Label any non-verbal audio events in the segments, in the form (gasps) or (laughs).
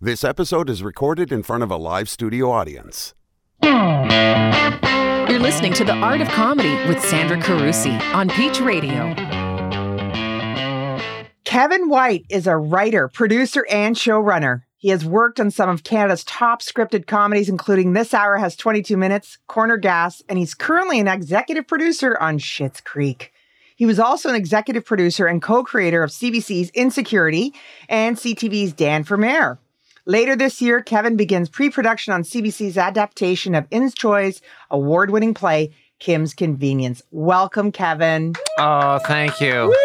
This episode is recorded in front of a live studio audience. You're listening to The Art of Comedy with Sandra Carusi on Peach Radio. Kevin White is a writer, producer, and showrunner. He has worked on some of Canada's top scripted comedies, including This Hour Has 22 Minutes, Corner Gas, and he's currently an executive producer on Schitt's Creek. He was also an executive producer and co creator of CBC's Insecurity and CTV's Dan for Mayor. Later this year, Kevin begins pre production on CBC's adaptation of Ins Choi's award winning play, Kim's Convenience. Welcome, Kevin. Oh, thank you.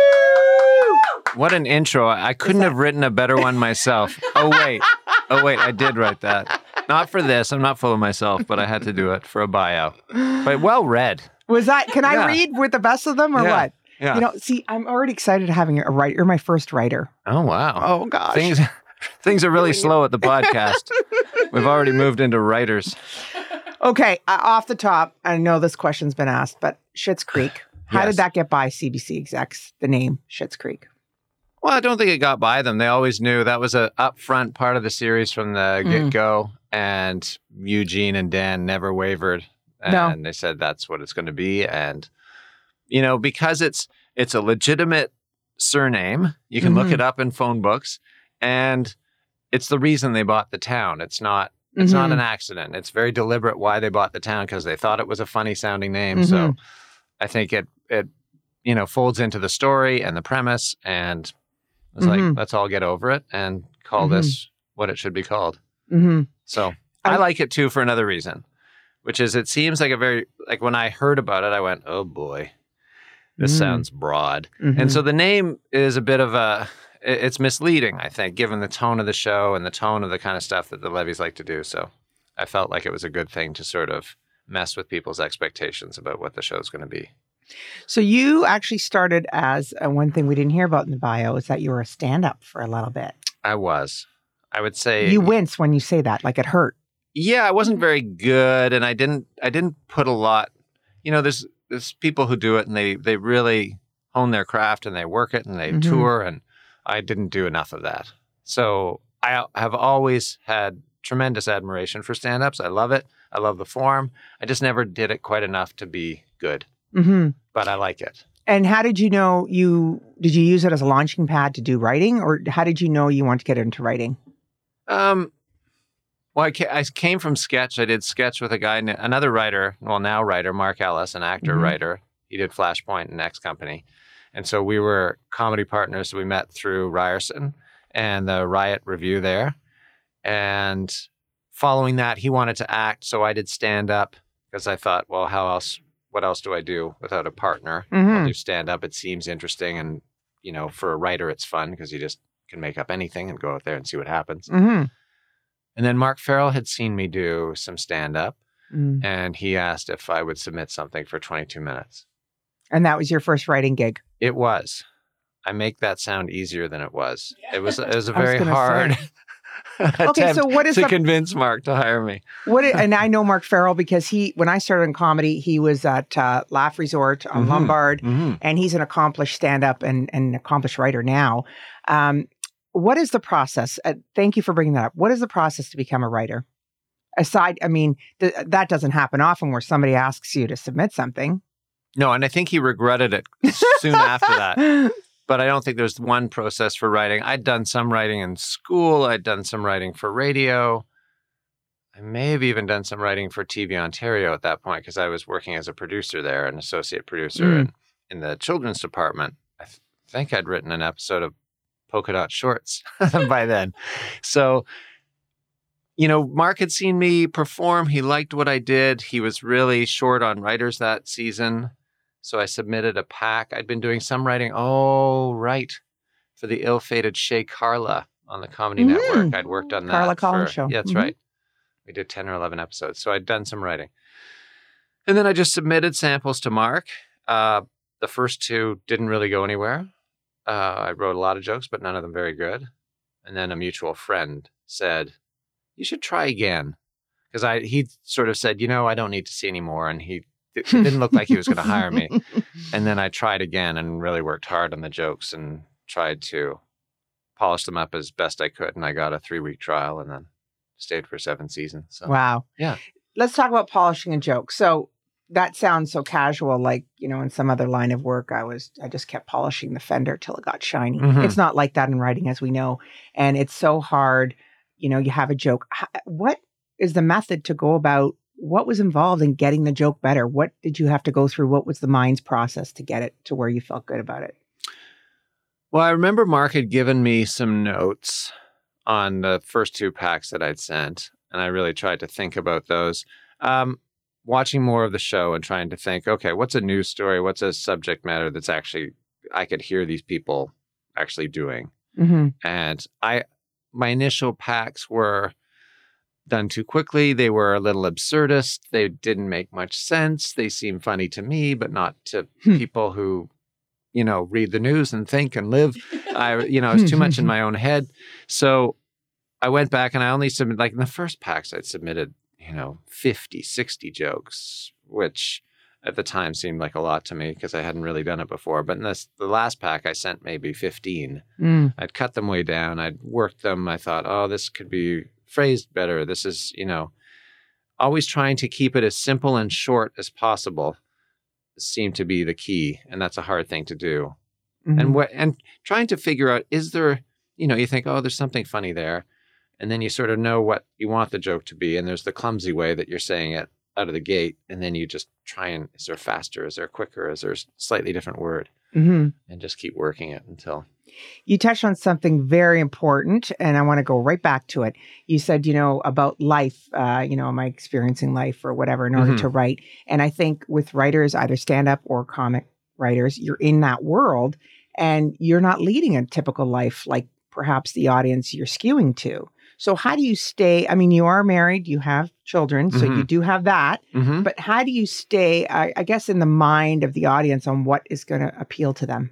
What an intro. I couldn't have written a better one myself. (laughs) Oh, wait. Oh, wait. I did write that. Not for this. I'm not full of myself, but I had to do it for a bio. But well read. Was that, can I Yeah. read with the best of them or Yeah. what? Yeah. You know, see, I'm already excited having a writer. You're my first writer. oh, wow. Oh, gosh. Things, things are really slow at the podcast. We've already moved into writers. Okay, uh, off the top, I know this question's been asked, but Schitt's Creek. How Yes. did that get by CBC execs? The name Schitt's Creek. Well, I don't think it got by them. They always knew that was a upfront part of the series from the Mm. get go, and Eugene and Dan never wavered, and No. they said that's what it's going to be. And you know, because it's it's a legitimate surname, you can look Mhm. it up in phone books, and it's the reason they bought the town. It's not. It's not Mhm. an accident. It's very deliberate why they bought the town because they thought it was a funny sounding name. Mhm. So I think it it you know folds into the story and the premise and it's Mhm. like let's all get over it and call Mhm. this what it should be called. Mm-hmm. So I- I like it too for another reason, which is it seems like a very like when I heard about it, I went, "Oh boy, this Mm. sounds broad." Mhm. And so the name is a bit of a it's misleading, I think, given the tone of the show and the tone of the kind of stuff that the Levys like to do. So I felt like it was a good thing to sort of mess with people's expectations about what the show's going to be. So you actually started as uh, one thing we didn't hear about in the bio is that you were a stand-up for a little bit. I was. I would say You wince when you say that, like it hurt. yeah, I wasn't very good, and I didn't I didn't put a lot. You know, there's there's people who do it, and they they really hone their craft, and they work it, and they Mhm. tour, and I didn't do enough of that. So I have always had tremendous admiration for stand-ups. I love it. I love the form. I just never did it quite enough to be good, hmm but I like it. And how did you know you did you use it as a launching pad to do writing, or how did you know you want to get into writing? Um, well, I, ca- I came from sketch. I did sketch with a guy, another writer, well, now writer, Mark Ellis, an actor Mhm. writer. He did Flashpoint and X Company. And so we were comedy partners. We met through Ryerson and the Riot Review there. And following that, he wanted to act. So I did stand up because I thought, well, how else, what else do I do without a partner? I'll Mhm. do stand up. It seems interesting. And, you know, for a writer, it's fun because you just can make up anything and go out there and see what happens. Mm-hmm. And then Mark Farrell had seen me do some stand up Mm. and he asked if I would submit something for 22 minutes. And that was your first writing gig. It was. I make that sound easier than it was. It was it was a (laughs) very gonna hard (laughs) attempt so what is to the- convince Mark to hire me. What? And I (laughs) know Mark Farrell because he, when I started in comedy, he was at uh, Laugh Resort on Mhm. Lombard, Mm-hmm. and he's an accomplished stand-up and and accomplished writer now. Um, what is the process? Uh, thank you for bringing that up. What is the process to become a writer? Aside, I mean, th- that doesn't happen often where somebody asks you to submit something. No, and I think he regretted it soon after that. (laughs) But I don't think there's one process for writing. I'd done some writing in school. I'd done some writing for radio. I may have even done some writing for TV Ontario at that point because I was working as a producer there, an associate producer Mm. in, in the children's department. I th- think I'd written an episode of Polka Dot Shorts (laughs) by then. So, you know, Mark had seen me perform. He liked what I did. He was really short on writers that season. So I submitted a pack. I'd been doing some writing. Oh, right. For the ill fated Shay Carla on the Comedy Mm. Network. I'd worked on that. Carla Collins show. Yeah, that's Mhm. right. We did 10 or 11 episodes. So I'd done some writing. And then I just submitted samples to Mark. Uh, the first two didn't really go anywhere. Uh, I wrote a lot of jokes, but none of them very good. And then a mutual friend said, "You should try again," because I he sort of said, "You know, I don't need to see any more," and he it didn't look like he was going to hire me. (laughs) And then I tried again and really worked hard on the jokes and tried to polish them up as best I could, and I got a three week trial, and then stayed for seven seasons. So Wow. Yeah. Let's talk about polishing a joke. So that sounds so casual, like, you know, in some other line of work, I was, I just kept polishing the fender till it got shiny. Mhm. It's not like that in writing, as we know. And it's so hard. You know, you have a joke. What is the method to go about? What was involved in getting the joke better? What did you have to go through? What was the mind's process to get it to where you felt good about it? Well, I remember Mark had given me some notes on the first two packs that I'd sent, and I really tried to think about those. Um, watching more of the show and trying to think, okay, what's a news story? What's a subject matter that's actually I could hear these people actually doing? Mm-hmm. And I, my initial packs were done too quickly. They were a little absurdist. They didn't make much sense. They seemed funny to me, but not to Hmm. people who, you know, read the news and think and live. I, you know, it's too much in (laughs) my own head. So I went back and I only submitted, like in the first packs, I'd submitted, you know, 50, 60 jokes, which at the time seemed like a lot to me because I hadn't really done it before. But in this, the last pack, I sent maybe 15. Mm. I'd cut them way down. I'd worked them. I thought, oh, this could be phrased better. This is, you know, always trying to keep it as simple and short as possible seemed to be the key. And that's a hard thing to do. Mhm. And what, and trying to figure out, is there, you know, you think, oh, there's something funny there. And then you sort of know what you want the joke to be. And there's the clumsy way that you're saying it out of the gate. And then you just try and, is there faster? Is there quicker? Is there a slightly different word? Mhm. And just keep working it until You touched on something very important, and I want to go right back to it. You said, you know, about life, uh, you know, am I experiencing life or whatever in order Mhm. to write? And I think with writers, either stand up or comic writers, you're in that world and you're not leading a typical life like perhaps the audience you're skewing to. So, how do you stay? I mean, you are married, you have children, so you Mhm. do have that. Mhm. But how do you stay, I, I guess, in the mind of the audience on what is going to appeal to them?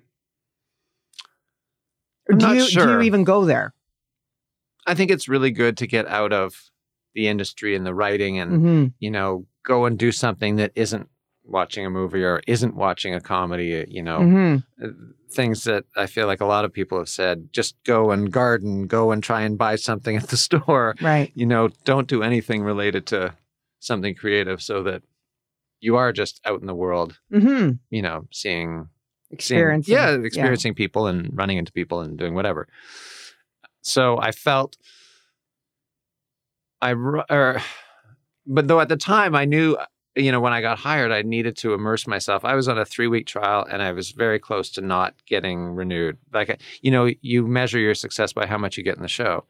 Or do you do you even go there? I think it's really good to get out of the industry and the writing and, hmm you know, go and do something that isn't watching a movie or isn't watching a comedy, you know, hmm uh, things that I feel like a lot of people have said, just go and garden, go and try and buy something at the (laughs) store. Right. You know, don't do anything related to something creative so that you are just out in the world, hmm you know, seeing Experience. seeing- yeah, experiencing people and running into people and doing whatever. So I felt I or er, but though at the time I knew you know when I got hired I needed to immerse myself. I was on a 3-week trial and I was very close to not getting renewed. Like you know, you measure your success by how much you get in the show.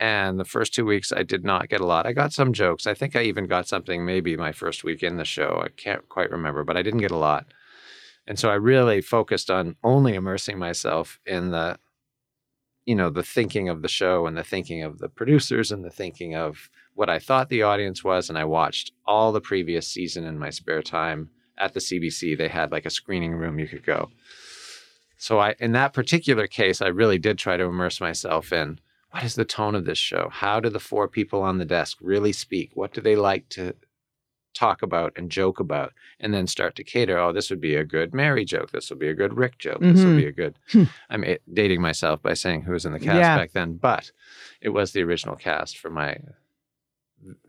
And the first 2 weeks I did not get a lot. I got some jokes. I think I even got something maybe my first week in the show. I can't quite remember, but I didn't get a lot. And so I really focused on only immersing myself in the, you know, the thinking of the show and the thinking of the producers and the thinking of what I thought the audience was. And I watched all the previous season in my spare time at the CBC. They had like a screening room you could go. So I, in that particular case, I really did try to immerse myself in what is the tone of this show? How do the four people on the desk really speak? What do they like to talk about and joke about? and then start to cater. Oh, this would be a good Mary joke. This would be a good Rick joke. This would be a good. Hmm. I'm dating myself by saying who was in the cast Yeah. back then, but it was the original cast for my.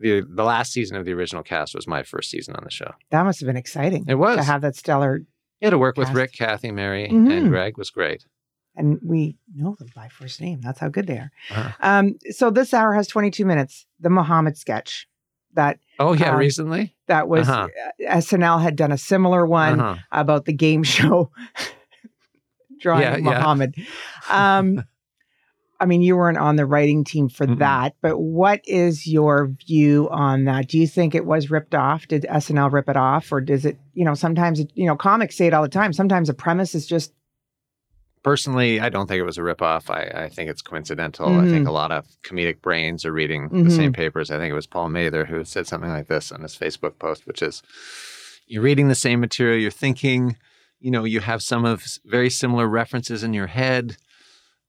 The the last season of the original cast was my first season on the show. That must have been exciting It was. to have that stellar. yeah, to work with. Rick, Kathy, Mary, Mhm. and Greg was great. And we know them by first name. That's how good they are. Uh-huh. Um, so this hour has 22 minutes. The Muhammad sketch that Oh yeah, Um, recently. that was Uh-huh. uh, SNL had done a similar one Uh-huh. about the game show (laughs) drawing Yeah, of yeah. Muhammad. Um, I mean, you weren't on the writing team for Mm-mm. that, but what is your view on that? Do you think it was ripped off? Did SNL rip it off, or does it? You know, sometimes it, you know, comics say it all the time. Sometimes a premise is just Personally, I don't think it was a ripoff. I, I think it's coincidental. I Mhm. think a lot of comedic brains are reading Mhm. the same papers. I think it was Paul Mather who said something like this on his Facebook post, which is you're reading the same material, you're thinking, you know, you have some of very similar references in your head.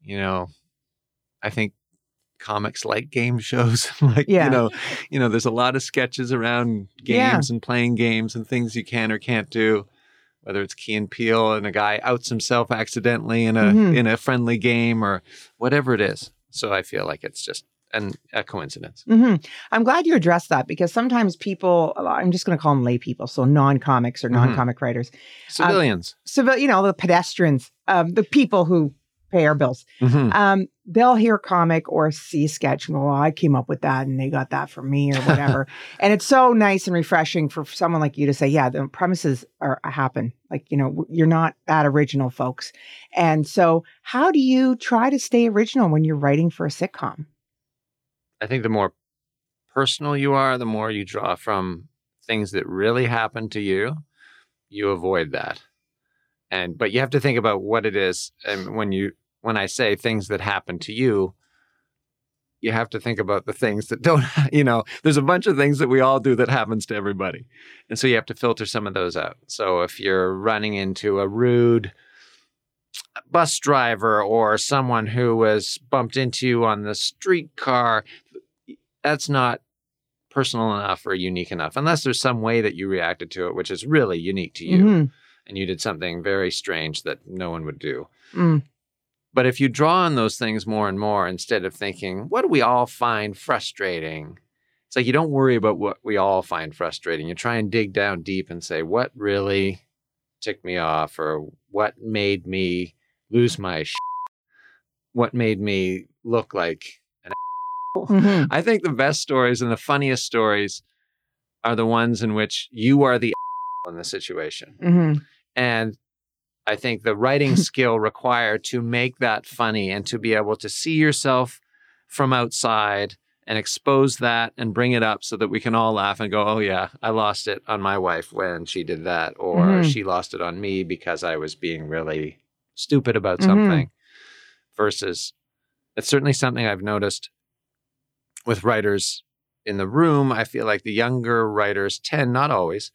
You know, I think comics like game shows. (laughs) like, Yeah. you know, you know, there's a lot of sketches around Yeah. games and playing games and things you can or can't do. Whether it's Key and Peele and a guy outs himself accidentally in a Mhm. in a friendly game or whatever it is. So I feel like it's just an, a coincidence. hmm I'm glad you addressed that because sometimes people, I'm just going to call them lay people, so non comics or non comic writers, Civilians. civil, you know, the pedestrians, um, the people who pay our bills. Mhm. Um, they'll hear comic or see a sketch and go, well, I came up with that and they got that from me or (laughs) whatever. and it's so nice and refreshing for someone like you to say, yeah, the premises are happen. Like, you know, you're not that original, folks. And so, how do you try to stay original when you're writing for a sitcom? I think the more personal you are, the more you draw from things that really happen to you. You avoid that, and but you have to think about what it is. And when you when I say things that happen to you, you have to think about the things that don't. (laughs) You know, there's a bunch of things that we all do that happens to everybody, and so you have to filter some of those out. So if you're running into a rude bus driver or someone who was bumped into you on the streetcar that's not personal enough or unique enough unless there's some way that you reacted to it which is really unique to you Mhm. and you did something very strange that no one would do Mm. But if you draw on those things more and more instead of thinking what do we all find frustrating it's like you don't worry about what we all find frustrating you try and dig down deep and say what really ticked me off or what made me lose my sh- what made me look like Mhm. I think the best stories and the funniest stories are the ones in which you are the in the situation. Mhm. And I think the writing (laughs) skill required to make that funny and to be able to see yourself from outside and expose that and bring it up so that we can all laugh and go, oh, yeah, I lost it on my wife when she did that, or Mhm. she lost it on me because I was being really stupid about Mhm. something. Versus, it's certainly something I've noticed with writers in the room. I feel like the younger writers tend, not always,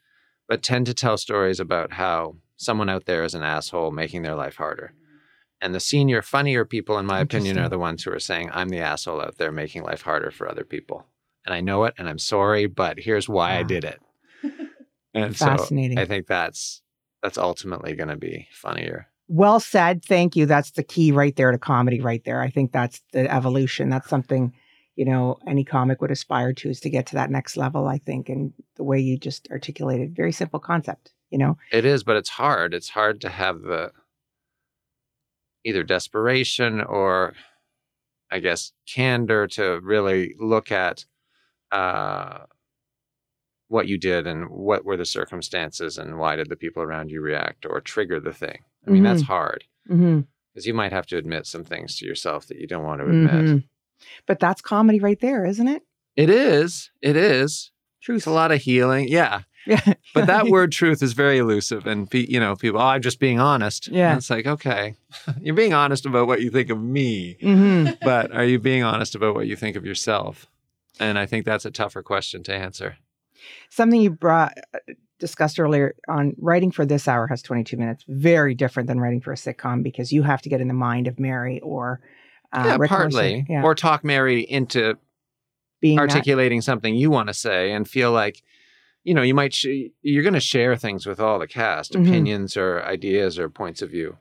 but tend to tell stories about how someone out there is an asshole making their life harder. And the senior, funnier people, in my opinion, are the ones who are saying, I'm the asshole out there making life harder for other people. And I know it and I'm sorry, but here's why I did it. (laughs) And so Fascinating. I think that's that's ultimately going to be funnier. Well said. Thank you. That's the key right there to comedy, right there. I think that's the evolution. That's something, you know, any comic would aspire to is to get to that next level, I think. And the way you just articulated, very simple concept, you know? It is, but it's hard. It's hard to have the either desperation or I guess candor to really look at uh, what you did and what were the circumstances and why did the people around you react or trigger the thing. I mean, that's hard Mm-hmm. because you might have to admit some things to yourself that you don't want to admit. Mhm. But that's comedy right there, isn't it? It is. It is. Truth. It's a lot of healing. Yeah. Yeah. (laughs) But that word truth is very elusive. And, pe- you know, people, oh, I'm just being honest. Yeah. And it's like, okay, (laughs) you're being honest about what you think of me, hmm but are you being honest about what you think of yourself? And I think that's a tougher question to answer. Something you brought uh, discussed earlier on writing for this hour has 22 minutes. Very different than writing for a sitcom because you have to get in the mind of Mary or uh, yeah, Rick partly. Yeah. Or talk Mary into being that- articulating something you want to say and feel like, you know, you might, sh- you're going to share things with all the cast, Mhm. opinions or ideas or points of view.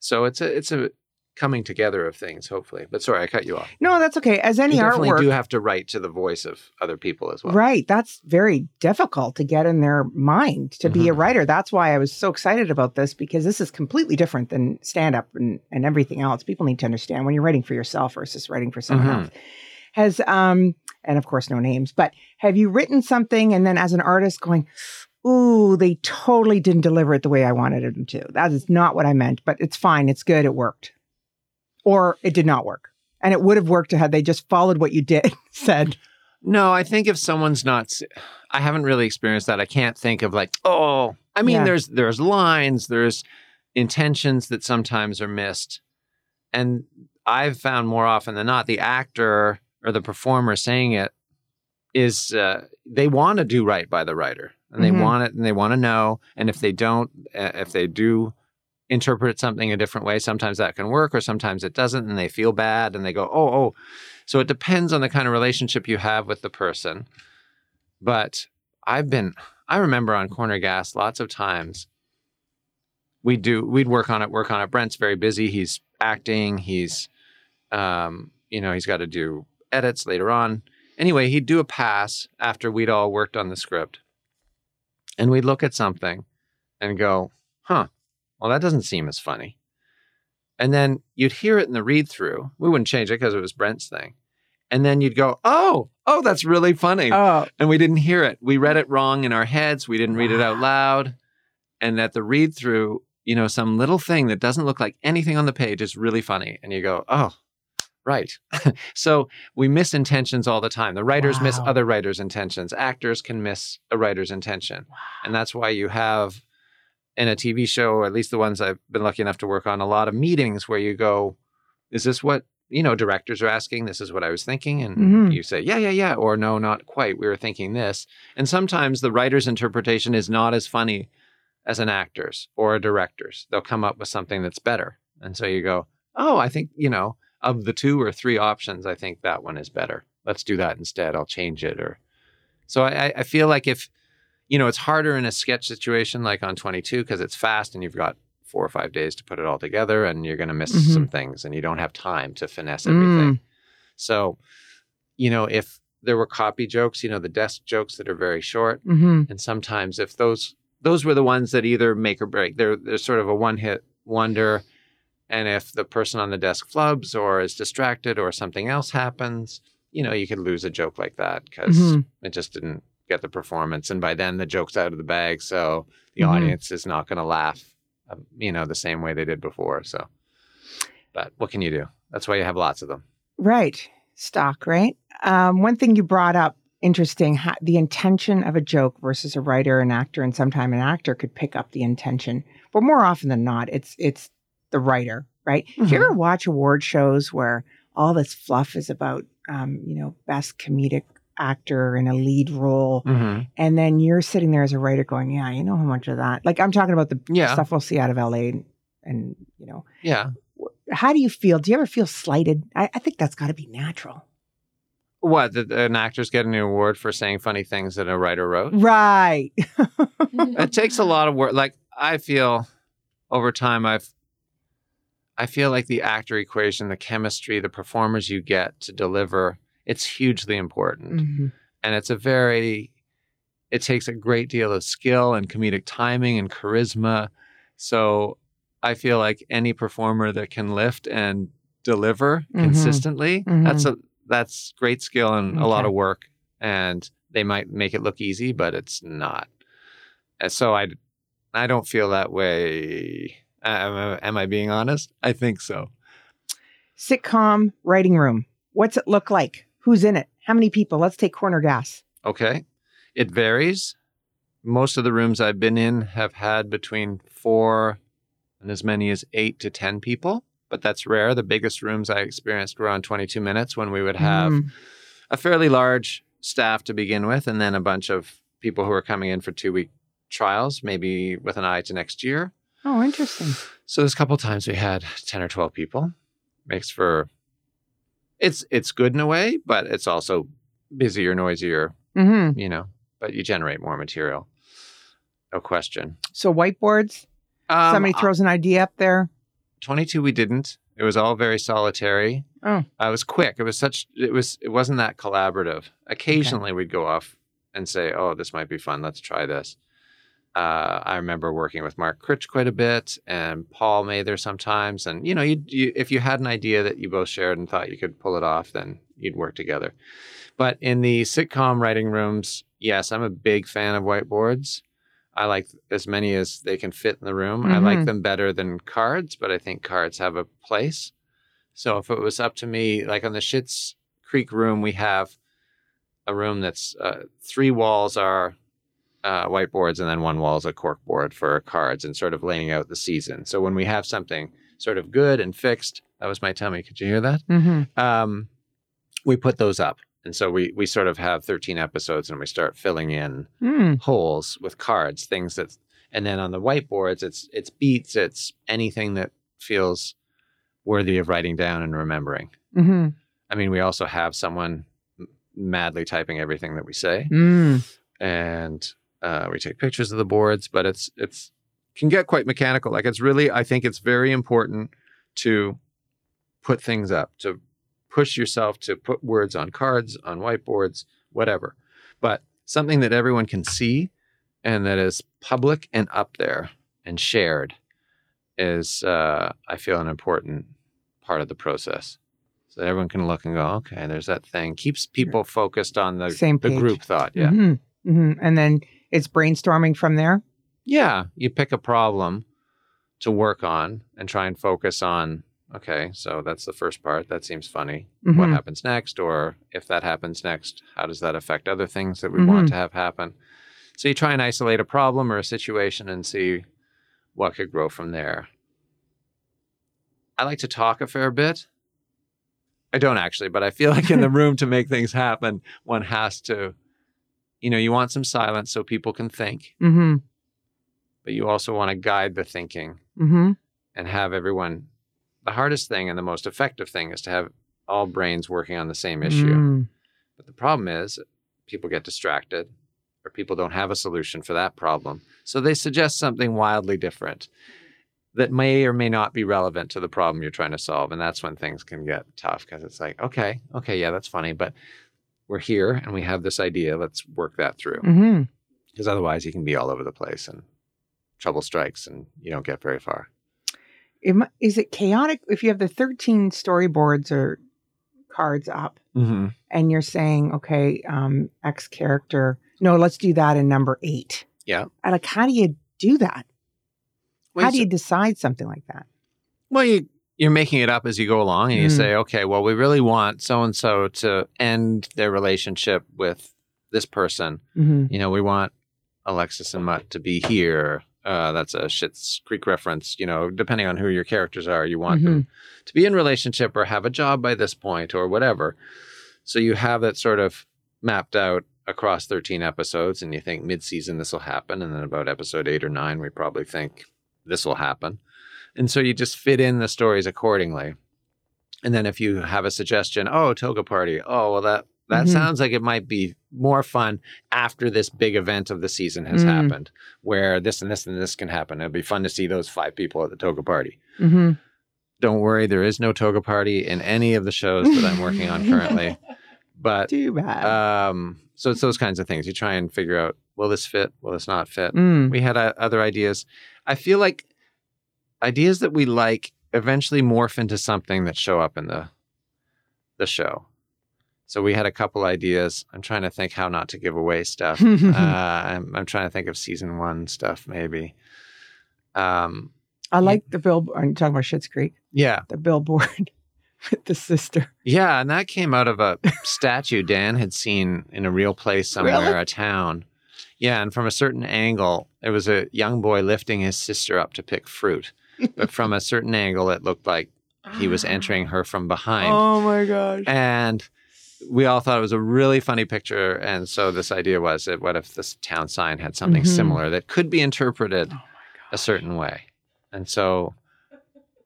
So it's a, it's a coming together of things, hopefully. But sorry, I cut you off. No, that's okay. As any you definitely artwork, do have to write to the voice of other people as well. Right. That's very difficult to get in their mind to be a Mhm. writer. That's why I was so excited about this because this is completely different than stand up and, and everything else. People need to understand when you're writing for yourself versus writing for someone Mhm. else. Has, um, and of course, no names, but have you written something and then as an artist going, Ooh, they totally didn't deliver it the way I wanted them to. That is not what I meant, but it's fine. It's good. It worked. Or it did not work. And it would have worked had they just followed what you did, (laughs) said. No, I think if someone's not, I haven't really experienced that. I can't think of like, oh, I mean, Yeah. there's there's lines, there's intentions that sometimes are missed, and I've found more often than not the actor or the performer saying it is uh, they want to do right by the writer, and they Mhm. want it, and they want to know, and if they don't, uh, if they do interpret something a different way, sometimes that can work, or sometimes it doesn't, and they feel bad, and they go, oh, oh. So it depends on the kind of relationship you have with the person. But I've been, I remember on Corner Gas lots of times we do we'd work on it, work on it. Brent's very busy. He's acting. He's, um, you know, he's got to do edits later on. Anyway, he'd do a pass after we'd all worked on the script, and we'd look at something and go, "Huh, well that doesn't seem as funny." And then you'd hear it in the read through. We wouldn't change it because it was Brent's thing. And then you'd go, "Oh, oh, that's really funny." Oh, and we didn't hear it. We read it wrong in our heads. We didn't read it out loud. And at the read through, you know, some little thing that doesn't look like anything on the page is really funny. And you go, oh, right. (laughs) so we miss intentions all the time. The writers miss other writers' intentions. Actors can miss a writer's intention. And that's why you have in a TV show, or at least the ones I've been lucky enough to work on, a lot of meetings where you go, is this what, you know, directors are asking? This is what I was thinking. And Mhm. you say, yeah, yeah, yeah. Or no, not quite. We were thinking this. And sometimes the writer's interpretation is not as funny as an actor's or a director's. They'll come up with something that's better. And so you go, oh, I think, you know, of the two or three options, I think that one is better. Let's do that instead. I'll change it. Or so I, I- feel like if, you know, it's harder in a sketch situation like on 22 because it's fast and you've got four or five days to put it all together and you're going to miss Mhm. some things and you don't have time to finesse everything. So, you know, if there were copy jokes, you know, the desk jokes that are very short, hmm and sometimes if those those were the ones that either make or break, they're they're sort of a one hit wonder. And if the person on the desk flubs or is distracted or something else happens, you know, you could lose a joke like that because Mhm. it just didn't get the performance. And by then the joke's out of the bag. So the Mhm. audience is not going to laugh, um, you know, the same way they did before. So, but what can you do? That's why you have lots of them. Right. Stock, right? Um, one thing you brought up, interesting, ha- the intention of a joke versus a writer, an actor, and sometimes an actor could pick up the intention. But more often than not, it's it's the writer, right? Do you ever watch award shows where all this fluff is about, um, you know, best comedic actor in a lead role, Mm-hmm. and then you're sitting there as a writer going, "Yeah, you know how much of that." Like I'm talking about the Yeah. stuff we'll see out of LA, and you know, Yeah. how do you feel? Do you ever feel slighted? I, I think that's got to be natural. What? That an actor's getting an award for saying funny things that a writer wrote? Right. (laughs) (laughs) it takes a lot of work. Like I feel over time, I've I feel like the actor equation, the chemistry, the performers you get to deliver, it's hugely important, Mhm. and it's a very it takes a great deal of skill and comedic timing and charisma. So I feel like any performer that can lift and deliver Mhm. consistently, Mhm. that's a that's great skill and a lot of work. And they might make it look easy, but it's not. And so I I don't feel that way. Am, I- am I being honest? I think so. Sitcom writing room. What's it look like? Who's in it? How many people? Let's take corner gas. Okay. It varies. Most of the rooms I've been in have had between four and as many as eight to 10 people, but that's rare. The biggest rooms I experienced were on 22 minutes when we would have Mm. a fairly large staff to begin with, and then a bunch of people who are coming in for two week trials, maybe with an eye to next year. Oh, interesting. So there's a couple times we had 10 or 12 people. Makes for it's it's good in a way, but it's also busier, noisier, hmm you know, but you generate more material. No question. So whiteboards. Um, Somebody throws an idea up there. 22 we didn't. It was all very solitary. Oh. It was quick. It was such it was it wasn't that collaborative. Occasionally we'd go off and say, "Oh, this might be fun. Let's try this." Uh, I remember working with Mark Critch quite a bit and Paul Mather sometimes. And you know, you, you if you had an idea that you both shared and thought you could pull it off, then you'd work together. But in the sitcom writing rooms, yes, I'm a big fan of whiteboards. I like as many as they can fit in the room. I like Mhm. them better than cards, but I think cards have a place. So if it was up to me, like on the Schitt's Creek room, we have a room that's uh, three walls are uh, whiteboards and then one wall is a cork board for cards and sort of laying out the season. So when we have something sort of good and fixed, that was my tummy. Could you hear that? hmm um, we put those up. And so we, we sort of have 13 episodes and we start filling in Mm. holes with cards, things that, and then on the whiteboards, it's, it's beats, it's anything that feels worthy of writing down and remembering. hmm I mean, we also have someone madly typing everything that we say Mm. and uh, we take pictures of the boards, but it's, it's, can get quite mechanical. Like it's really, I think it's very important to put things up, to push yourself to put words on cards, on whiteboards, whatever. But something that everyone can see and that is public and up there and shared is, uh, I feel, an important part of the process. So that everyone can look and go, okay, there's that thing. Keeps people focused on the, Same the group thought. Yeah. Mhm, mhm. And then it's brainstorming from there. Yeah, you pick a problem to work on and try and focus on. Okay, so that's the first part. That seems funny. What Mhm. happens next? Or if that happens next, how does that affect other things that we Mhm. want to have happen? So you try and isolate a problem or a situation and see what could grow from there. I like to talk a fair bit. I don't actually, but I feel like in the (laughs) room to make things happen, one has to, you know, you want some silence so people can think Mm-hmm. but you also want to guide the thinking Mm-hmm. and have everyone. The hardest thing and the most effective thing is to have all brains working on the same issue. Mm. But the problem is people get distracted or people don't have a solution for that problem. So they suggest something wildly different that may or may not be relevant to the problem you're trying to solve. And that's when things can get tough because it's like, okay, okay, yeah, that's funny, but we're here and we have this idea. Let's work that through. Mm-hmm. Because otherwise you can be all over the place and trouble strikes and you don't get very far. Is it chaotic if you have the 13 storyboards or cards up Mm-hmm. and you're saying, okay, um, X character, no, let's do that in number eight. Yeah. And like, how do you do that? Well, how do you you decide something like that? Well, you you're making it up as you go along, and you Mm. say, okay, well, we really want so and so to end their relationship with this person. Mm-hmm. You know, we want Alexis and Mutt to be here. Uh, that's a Schitt's Creek reference. You know, depending on who your characters are, you want them to be in relationship or have a job by this point or whatever. So you have that sort of mapped out across 13 episodes, and you think mid-season this will happen, and then about episode eight or nine, we probably think this will happen. And so you just fit in the stories accordingly. And then if you have a suggestion, oh, toga party, oh, well, that that Mhm. sounds like it might be more fun after this big event of the season has Mm. happened, where this and this and this can happen. It'd be fun to see those five people at the toga party. Mm-hmm. Don't worry, there is no toga party in any of the shows that I'm working on currently. (laughs) But Too bad. um, so it's those kinds of things. You try and figure out, will this fit? Will this not fit? Mm. we had uh, other ideas. I feel like ideas that we like eventually morph into something that show up in the the show. So we had a couple ideas. I'm trying to think how not to give away stuff. (laughs) uh, I'm, I'm trying to think of season one stuff, maybe. Um, I like the billboard. Are you talking about Schitt's Creek? yeah, The billboard (laughs) with the sister. yeah, and that came out of a statue Dan had seen in a real place (laughs) somewhere, Really? a town. Yeah, and from a certain angle, it was a young boy lifting his sister up to pick fruit. But from a certain angle, it looked like he was entering her from behind. Oh my gosh. And we all thought it was a really funny picture. And so this idea was that what if this town sign had something Mhm. similar that could be interpreted Oh a certain way? And so,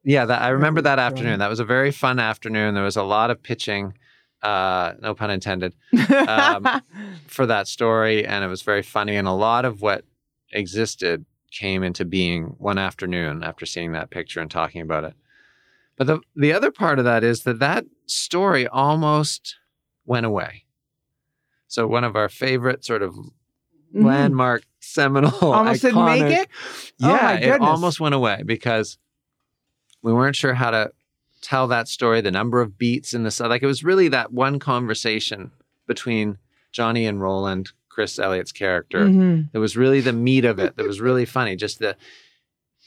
yeah, that, I remember that afternoon. That was a very fun afternoon. There was a lot of pitching, uh, no pun intended, um, (laughs) for that story. And it was very funny. And a lot of what existed came into being one afternoon after seeing that picture and talking about it. But the, the other part of that is that that story almost went away. So one of our favorite sort of Mhm. landmark seminal Almost didn't make it? Oh, Yeah, my it almost went away because we weren't sure how to tell that story, the number of beats in the like it was really that one conversation between Johnny and Roland, Chris Elliott's character. Mhm. That was really the meat of it. That was really funny. Just the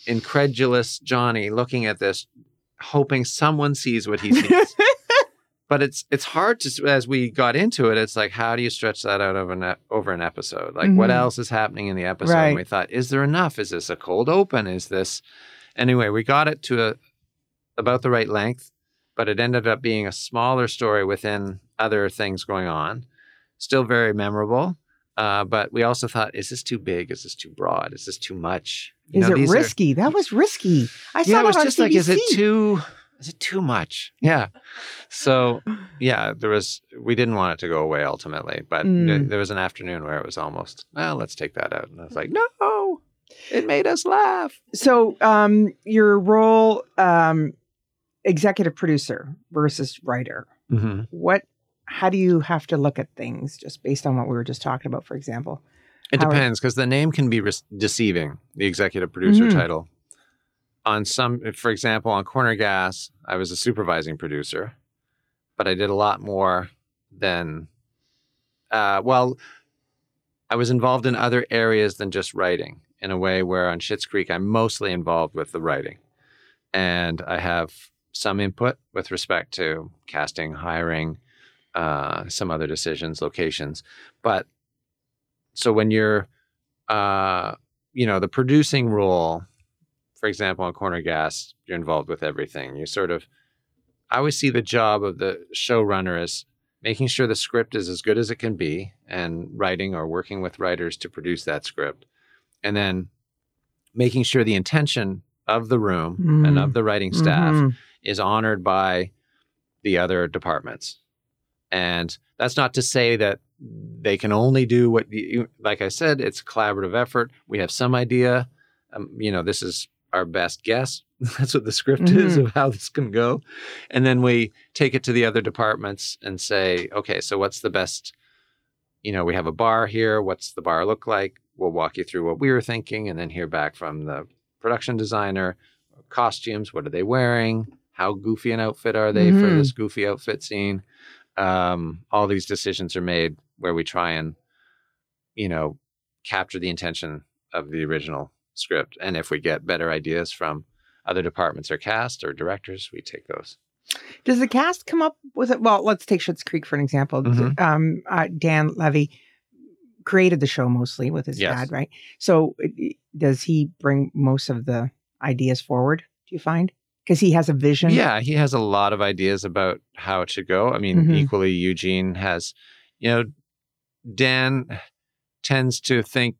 incredulous Johnny looking at this, hoping someone sees what he sees. (laughs) but it's it's hard to as we got into it. It's like how do you stretch that out over an over an episode? Like what Mhm. else is happening in the episode? Right. And we thought, is there enough? Is this a cold open? Is this anyway? We got it to a about the right length, but it ended up being a smaller story within other things going on. Still very memorable. Uh, but we also thought, is this too big? Is this too broad? Is this too much? You Is know, it these are- risky? That was risky. I saw yeah, it was just like, is it too? Is it too much? Yeah. So yeah, there was. We didn't want it to go away ultimately, but Mm. th- there was an afternoon where it was almost. Well, let's take that out, and I was like, no. It made us laugh. So, um, your role, um, executive producer versus writer. Mm-hmm. What? How do you have to look at things just based on what we were just talking about? For example, It How depends because the name can be res- deceiving, the executive producer Mhm. title. On some, for example, on Corner Gas, I was a supervising producer, but I did a lot more than, uh, well, I was involved in other areas than just writing in a way where on Schitt's Creek, I'm mostly involved with the writing. And I have some input with respect to casting, hiring, uh, some other decisions, locations. But so when you're uh you know the producing role for example on corner gas you're involved with everything you sort of i always see the job of the showrunner as making sure the script is as good as it can be and writing or working with writers to produce that script and then making sure the intention of the room and Mm. of the writing staff Mhm. is honored by the other departments. And that's not to say that they can only do what you, like I said, it's a collaborative effort. We have some idea, um, you know, this is our best guess. (laughs) that's what the script is of how this can go. And then we take it to the other departments and say, okay, so what's the best, you know, we have a bar here. What's the bar look like? We'll walk you through what we were thinking and then hear back from the production designer costumes. What are they wearing? How goofy an outfit are they for Mhm. this goofy outfit scene? Um, all these decisions are made where we try and, you know, capture the intention of the original script. And if we get better ideas from other departments or cast or directors, we take those. Does the cast come up with it? Well, let's take Schitt's Creek for an example. Mhm. Um, uh, Dan Levy created the show mostly with his Yes. dad, right? So, does he bring most of the ideas forward? Do you find because he has a vision? Yeah, he has a lot of ideas about how it should go. I mean, Mhm. equally, Eugene has, you know, Dan tends to think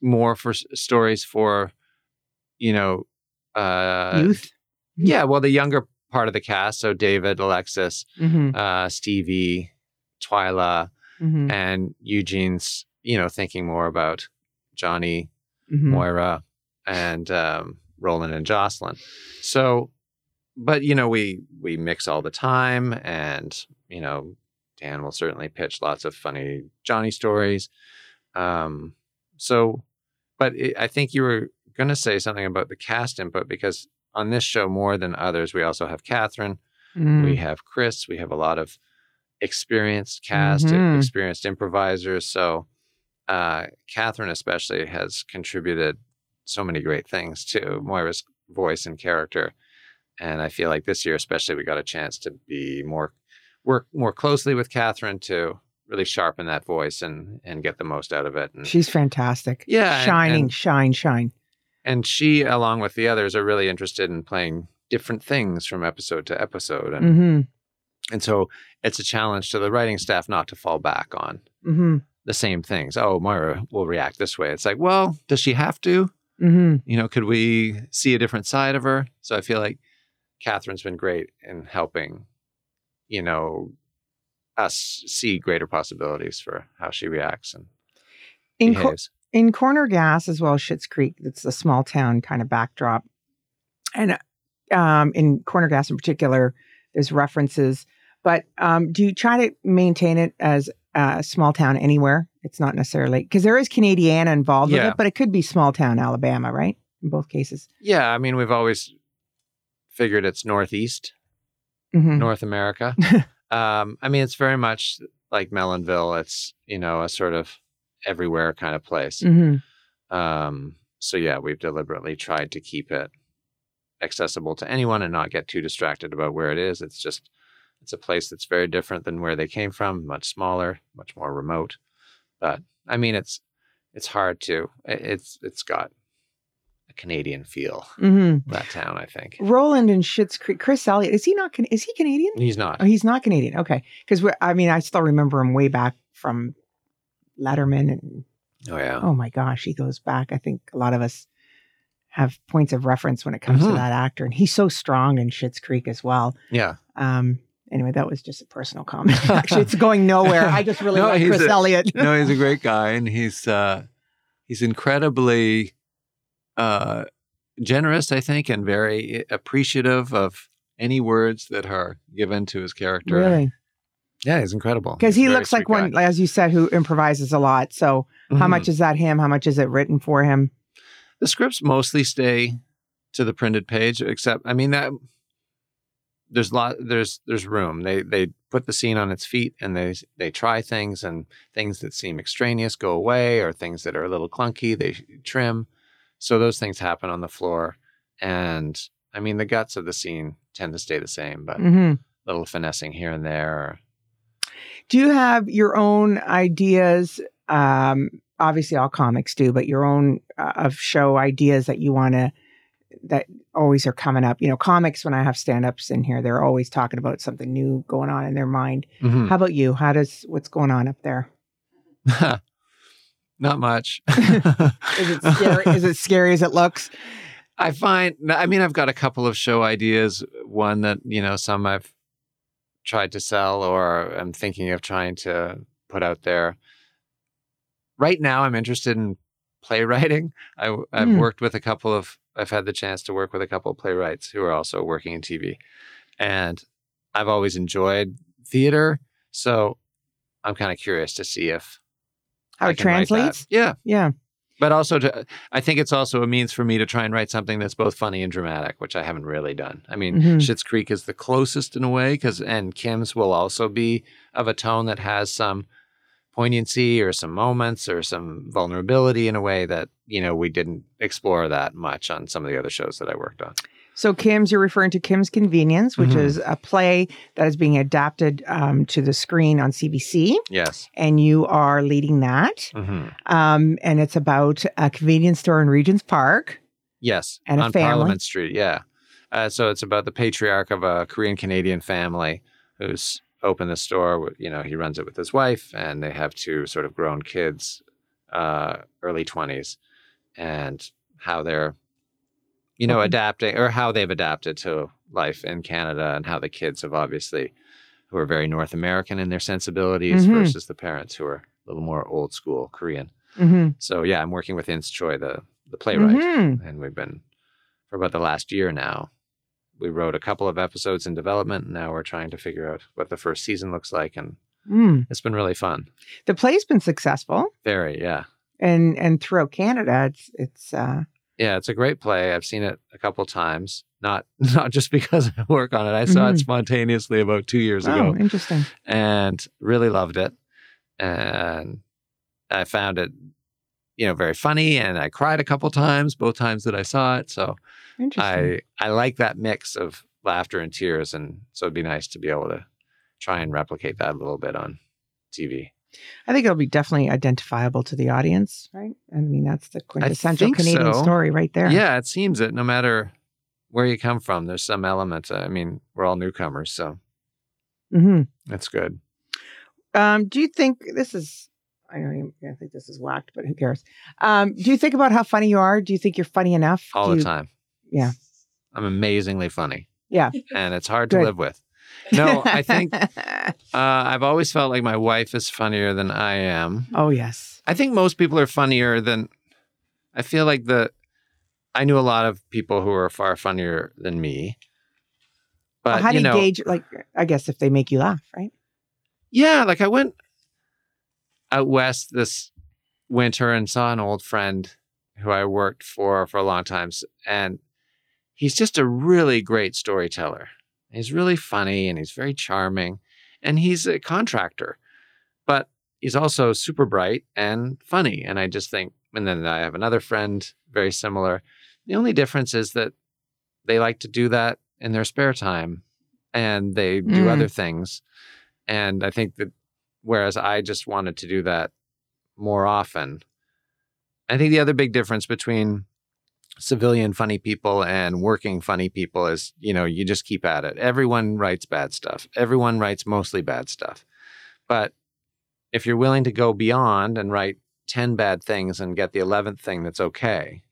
more for s- stories for, you know, uh, youth. Yeah, well, the younger part of the cast, so David, Alexis, Mm-hmm, uh, Stevie, Twyla, mm-hmm, and Eugene's, you know, thinking more about Johnny, mm-hmm. Moira, and um, Roland and Jocelyn. So, but you know, we we mix all the time, and you know, Dan will certainly pitch lots of funny Johnny stories. Um, so, but it, I think you were going to say something about the cast input because on this show more than others, we also have Catherine, Mm-hmm. we have Chris, we have a lot of experienced cast, Mhm. experienced improvisers. So, uh, Catherine especially has contributed so many great things to Moira's voice and character. And I feel like this year, especially, we got a chance to be more work more closely with Catherine to really sharpen that voice and and get the most out of it. And, She's fantastic. Yeah, and- shining, and- shine, shine. and she, along with the others, are really interested in playing different things from episode to episode. And Mm-hmm. and so it's a challenge to the writing staff not to fall back on Mm-hmm. the same things. Oh, Moira will react this way. It's like, well, does she have to? Mm-hmm. You know, could we see a different side of her? So I feel like Catherine's been great in helping, you know, us see greater possibilities for how she reacts and In, co- in Corner Gas as well as Schitt's Creek, it's a small town kind of backdrop. And um, in Corner Gas in particular, there's references. But um, do you try to maintain it as a small town anywhere? It's not necessarily because there is Canadiana involved with it, but it could be small town Alabama, right? In both cases. yeah, I mean, we've always figured it's Northeast, Mhm. North America. (laughs) um, I mean, it's very much like Melonville. It's, you know, a sort of everywhere kind of place. Mhm. Um, so yeah, we've deliberately tried to keep it accessible to anyone and not get too distracted about where it is. It's just it's a place that's very different than where they came from, much smaller, much more remote. But I mean, it's it's hard to it's it's got a Canadian feel Mhm. that town. I think Roland and Schitt's Creek. Chris Elliott is he not? Is he Canadian? he's not. Oh, he's not Canadian. Okay, because I mean, I still remember him way back from Letterman, and Oh yeah, oh my gosh, he goes back. I think a lot of us have points of reference when it comes to Mhm. that actor, and he's so strong in Schitt's Creek as well. yeah. Um, anyway, that was just a personal comment. (laughs) Actually, it's going nowhere. I just really (laughs) No, like Chris a- Elliott. (laughs) no, he's a great guy, and he's uh, he's incredibly uh, generous, I think, and very appreciative of any words that are given to his character. Really? Yeah, he's incredible. Because he looks like one, guy. as you said, who improvises a lot. So how Mhm. much is that him? How much is it written for him? the scripts mostly stay to the printed page, except I mean that there's lot there's there's room. They they put the scene on its feet and they they try things and things that seem extraneous go away or things that are a little clunky they trim. So those things happen on the floor, and I mean the guts of the scene tend to stay the same, but hmm little finessing here and there. Do you have your own ideas? Um, obviously, all comics do, but your own uh, of show ideas that you want to that always are coming up. You know, comics. When I have stand-ups in here, they're always talking about something new going on in their mind. Mhm. How about you? How does what's going on up there? (laughs) Not much. (laughs) Is it scary? is it scary as it looks? I find, I mean, I've got a couple of show ideas. One that, you know, some I've tried to sell or I'm thinking of trying to put out there. Right now, I'm interested in playwriting. I, I've Hmm. worked with a couple of, I've had the chance to work with a couple of playwrights who are also working in TV. And I've always enjoyed theater. So I'm kind of curious to see if How I it can write that. translates? Yeah Yeah. but also to i think it's also a means for me to try and write something that's both funny and dramatic which i haven't really done i mean Mhm. Schitt's creek is the closest in a way because and kim's will also be of a tone that has some poignancy or some moments or some vulnerability in a way that you know we didn't explore that much on some of the other shows that i worked on So Kim's, you're referring to Kim's Convenience, which Mhm. is a play that is being adapted um, to the screen on CBC, yes and you are leading that. hmm Um, and it's about a convenience store in Regent's Park. yes And a on family. parliament street yeah uh, so it's about the patriarch of a korean canadian family who's opened the store you know he runs it with his wife and they have two sort of grown kids uh, early 20s and how they're you know Okay. adapting or how they've adapted to life in canada and how the kids have obviously who are very north american in their sensibilities Mhm. versus the parents who are a little more old school korean Mm-hmm. so yeah i'm working with Ins Choi the, the playwright Mhm. and we've been for about the last year now. We wrote a couple of episodes in development, and now we're trying to figure out what the first season looks like, and Mm. it's been really fun. The play's been successful, Very, yeah, and and throughout Canada, it's it's uh, yeah. It's a great play. I've seen it a couple times. Not (laughs) not just because I work on it. I saw it Mhm. spontaneously about two years oh, ago, interesting. and really loved it. And I found it, you know, very funny, and I cried a couple times, both times that I saw it. So Interesting. I I like that mix of laughter and tears, and so it'd be nice to be able to try and replicate that a little bit on TV. I think it'll be definitely identifiable to the audience, right? I mean, that's the quintessential Canadian so. story right there. Yeah, it seems that no matter where you come from, there's some element. I mean, we're all newcomers, so mm-hmm. that's good. Um, do you think this is? I don't even I think this is whacked, but who cares? Um, do you think about how funny you are? Do you think you're funny enough? All Do the you- time. yeah. I'm amazingly funny. Yeah. and it's hard Good. to live with. No, I think (laughs) uh, I've always felt like my wife is funnier than I am. oh yes. I think most people are funnier than I feel like the I knew a lot of people who are far funnier than me. But Well, how do you you, know, gauge? Like, I guess if they make you laugh, right? yeah, like I went out west this winter and saw an old friend who I worked for for a long time and he's just a really great storyteller. He's really funny and he's very charming and he's a contractor. But he's also super bright and funny and I just think and then I have another friend very similar. The only difference is that they like to do that in their spare time and they do Mm. other things. And I think that whereas I just wanted to do that more often. I think the other big difference between civilian funny people and working funny people is, you know, you just keep at it. Everyone writes bad stuff. Everyone writes mostly bad stuff. But if you're willing to go beyond and write 10 bad things and get the 11th thing that's okay,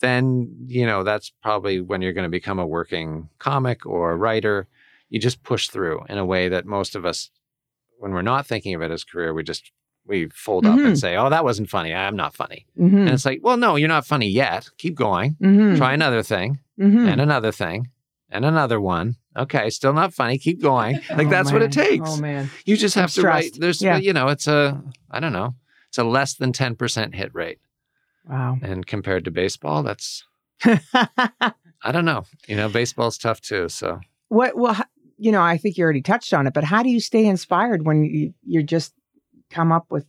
then, you know, that's probably when you're going to become a working comic or a writer. You just push through in a way that most of us, when we're not thinking of it as career, we just we fold up Mhm. and say, "Oh, that wasn't funny. I'm not funny." Mm-hmm. And it's like, "Well, no, you're not funny yet. Keep going. Mm-hmm. Try another thing, mm-hmm. and another thing, and another one. Okay, still not funny. Keep going. (laughs) Like Oh, that's what it takes. Oh man. You just have to write. There's, Yeah. you know, it's a, I don't know, it's a less than ten percent hit rate, Wow. and compared to baseball, that's, (laughs) I don't know. You know, baseball's tough too. So what? Well, you know, I think you already touched on it, but how do you stay inspired when you you're just come up with,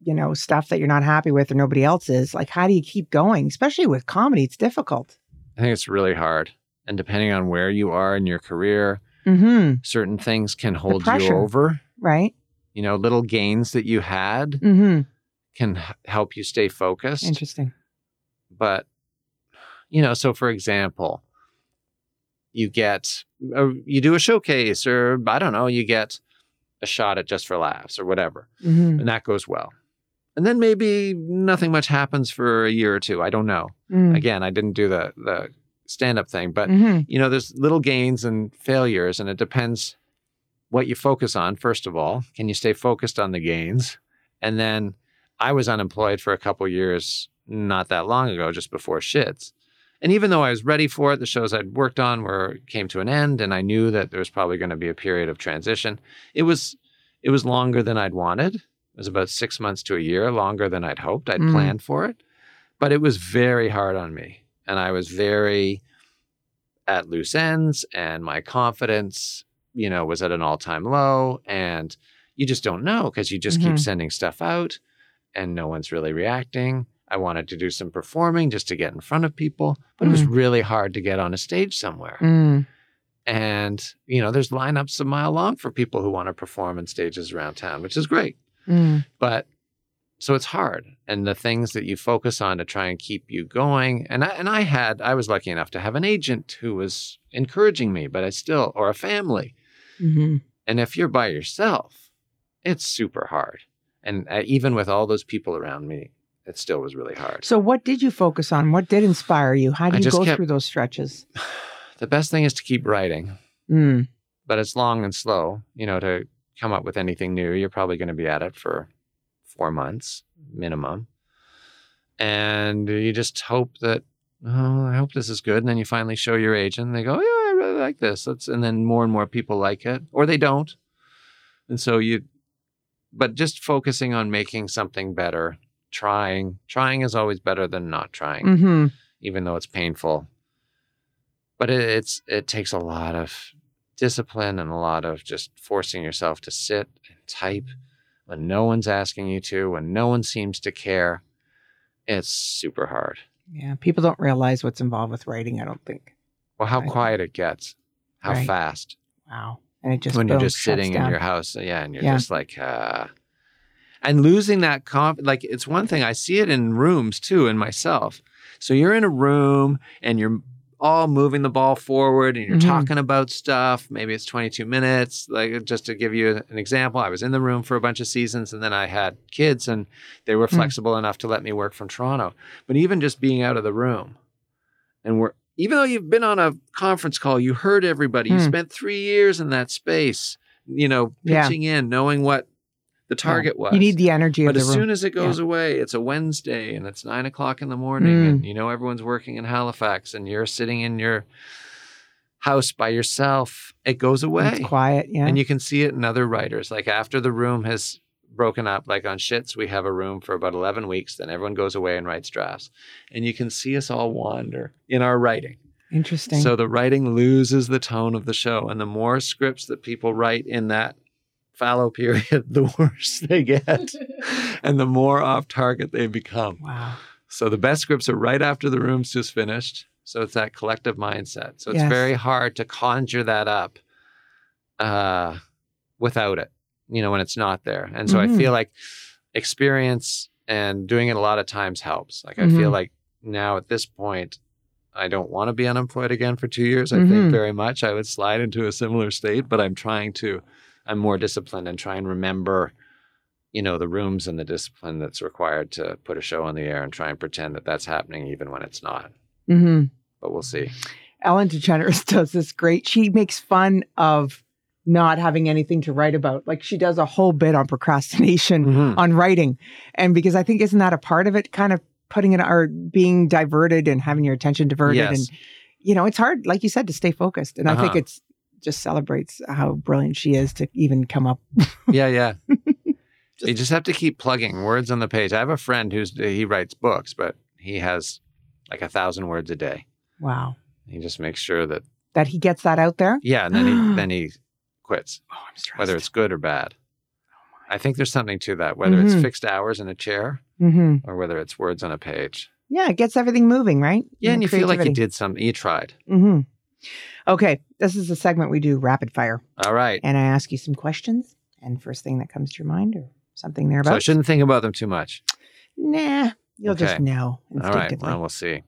you know, stuff that you're not happy with or nobody else is? Like, how do you keep going? Especially with comedy, it's difficult. I think it's really hard. And depending on where you are in your career, Mm-hmm. certain things can hold you over. Right. You know, little gains that you had Mm-hmm. can h- help you stay focused. Interesting. But, you know, so for example, you get, uh, you do a showcase or I don't know, you get a shot at Just for Laughs or whatever, Mm-hmm. and that goes well. And then maybe nothing much happens for a year or two. I don't know. Mm-hmm. Again, I didn't do the, the stand up thing, but Mm-hmm. you know, there's little gains and failures, and it depends what you focus on, first of all. Can you stay focused on the gains? And then I was unemployed for a couple years not that long ago, just before Schitt's. And even though I was ready for it, the shows I'd worked on were came to an end, and I knew that there was probably going to be a period of transition. It was it was longer than I'd wanted. It was about six months to a year longer than I'd hoped. I'd Mm. planned for it, but it was very hard on me, and I was very at loose ends and my confidence you know was at an all-time low and you just don't know because you just keep Mhm. sending stuff out and no one's really reacting i wanted to do some performing just to get in front of people but it was really hard to get on a stage somewhere Mm. and you know there's lineups a mile long for people who want to perform in stages around town which is great Mm. but so it's hard and the things that you focus on to try and keep you going and I, and I had I was lucky enough to have an agent who was encouraging me but I still or a family Mm-hmm. and if you're by yourself it's super hard and uh, even with all those people around me it still was really hard So, what did you focus on? What did inspire you? How do you go kept- through those stretches? (sighs) the best thing is to keep writing Mm. but it's long and slow you know to come up with anything new you're probably going to be at it for four months minimum and you just hope that oh i hope this is good and then you finally show your agent and they go yeah i really like this Let's, and then more and more people like it or they don't and so you but just focusing on making something better trying trying is always better than not trying Mm-hmm. even though it's painful. But it, it's it takes a lot of discipline and a lot of just forcing yourself to sit and type when no one's asking you to, when no one seems to care. It's super hard. Yeah. People don't realize what's involved with writing. I don't think. Well, how Right. quiet it gets, how Right. fast Wow. And it just when you're just sitting in your house, yeah, and you're Yeah. just like, uh, and losing that conf. Like it's one thing I see it in rooms too, in myself. So you're in a room and you're all moving the ball forward, and you're Mhm. talking about stuff. Maybe it's 22 minutes. Like just to give you an example, I was in the room for a bunch of seasons, and then I had kids, and they were Mm. flexible enough to let me work from Toronto. But even just being out of the room, and we're even though you've been on a conference call, you heard everybody. You Hmm. spent three years in that space, you know, Yeah. pitching in, knowing what the target was. You need the energy but of the as room. soon as it goes away, it's a Wednesday and it's nine o'clock in the morning, Mm. and you know everyone's working in Halifax, and you're sitting in your house by yourself. It goes away, it's quiet. Yeah. and you can see it in other writers. Like after the room has broken up, like on Schitt's, we have a room for about eleven weeks. Then everyone goes away and writes drafts, and you can see us all wander in our writing. Interesting. So the writing loses the tone of the show. And the more scripts that people write in that fallow period, (laughs) the worse they get. (laughs) and the more off target they become. wow. So the best scripts are right after the room's just finished. So it's that collective mindset. So it's Yes. very hard to conjure that up uh, without it, you know, when it's not there. And so Mhm. I feel like experience and doing it a lot of times helps. Like I feel Mhm. like now at this point, I don't want to be unemployed again for two years. I Mhm. think very much I would slide into a similar state, but I'm trying to, I'm more disciplined and try and remember, you know, the rooms and the discipline that's required to put a show on the air and try and pretend that that's happening even when it's not. hmm But we'll see. Ellen DeGeneres (laughs) does this great. She makes fun of not having anything to write about. Like she does a whole bit on procrastination Mhm. on writing. And because I think isn't that a part of it, kind of putting it or being diverted and having your attention diverted. Yes. And you know, it's hard, like you said, to stay focused. And I think Uh-huh. it's just celebrates how brilliant she is to even come up. Yeah, yeah. (laughs) you just have to keep plugging words on the page. I have a friend who's he writes books, but he has like a thousand words a day. Wow. He just makes sure that That he gets that out there. yeah, and then he (gasps) then he quits, Oh, I'm stressed. whether it's good or bad. I think there's something to that, whether it's Mhm. fixed hours in a chair hmm or whether it's words on a page. Yeah, it gets everything moving, right? Yeah, and you feel like you did something. You tried. hmm Okay, this is the segment we do rapid fire, All right. and I ask you some questions, and first thing that comes to your mind or something there about. So I shouldn't think about them too much. Nah, you'll just Okay. know All right. Well, we'll see.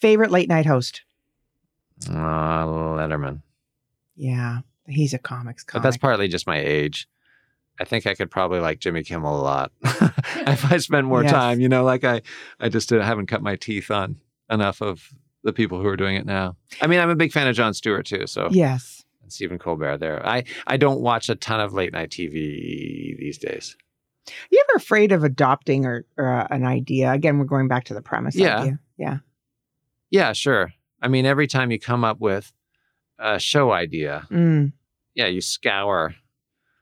Favorite late night host? Uh, Letterman. Yeah, he's a comics But comic. that's partly just my age. I think I could probably like Jimmy Kimmel a lot (laughs) if I spent more Yes. time. You know, like I, I just uh, haven't cut my teeth on enough of the people who are doing it now. I mean, I'm a big fan of Jon Stewart too. So yes. and Stephen Colbert there. I I don't watch a ton of late night TV these days. You ever afraid of adopting or, or uh, an idea? Again, we're going back to the premise. Yeah. idea. Yeah. Yeah, sure. I mean, every time you come up with a show idea, Mm. yeah, you scour.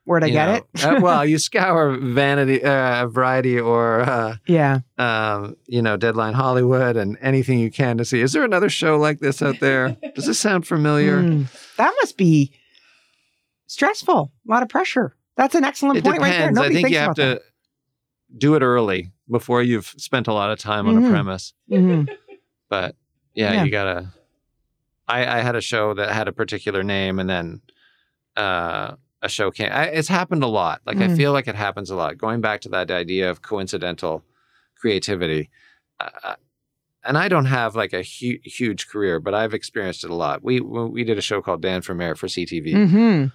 Where'd I you get know, it? uh, well, (laughs) you scour Vanity, uh, Variety, or uh, yeah. um, you know, Deadline Hollywood, and anything you can to see. Is there another show like this out there? (laughs) Does this sound familiar? Mm. That must be stressful. A lot of pressure. That's an excellent It point right there. depends. I think you have to do it early before you've spent a lot of time on Mhm. a premise. that. Mhm. But yeah, Yeah. you gotta. I, I had a show that had a particular name, and then uh, a show. I, it's happened a lot. Like I Mm. feel like it happens a lot. Going back to that idea of coincidental creativity, uh, and I don't have like a hu- huge career, but I've experienced it a lot. We we did a show called Dan for Mayor for CTV, Mhm.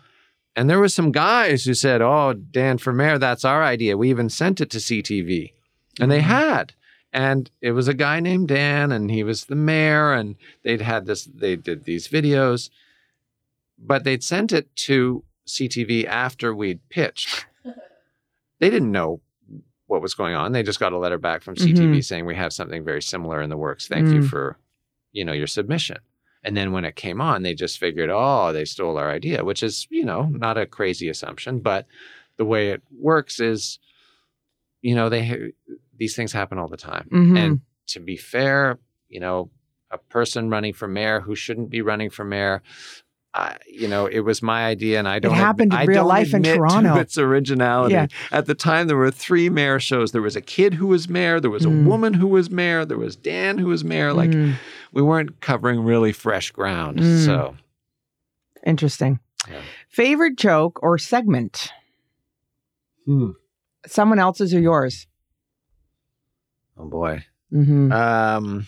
and there was some guys who said, "Oh, Dan for Mayor, that's our idea." We even sent it to CTV, and they Mhm. had. And it was a guy named Dan, and he was the mayor, and they'd had this. They did these videos, but they'd sent it to CTV after we'd pitched. They didn't know what was going on. They just got a letter back from CTV saying we have something very similar in the works. Thank you Mm. for, you know, your submission. And then when it came on, they just figured, oh, they stole our idea, which is, you know, not a crazy assumption, but the way it works is, you know, they these things happen all the time. Mhm. And to be fair, you know, a person running for mayor who shouldn't be running for mayor, I, you know, it was my idea, and I don't. It happened in I real life in admit to Toronto. its originality. Yeah. At the time, there were three mayor shows. There was a kid who was mayor. There was a Mm. woman who was mayor. There was Dan who was mayor. Like Mm. we weren't covering really fresh ground. Mm. So Interesting. Yeah. Favorite joke or segment? Hmm. Someone else's or yours? oh boy. Mm-hmm. Um,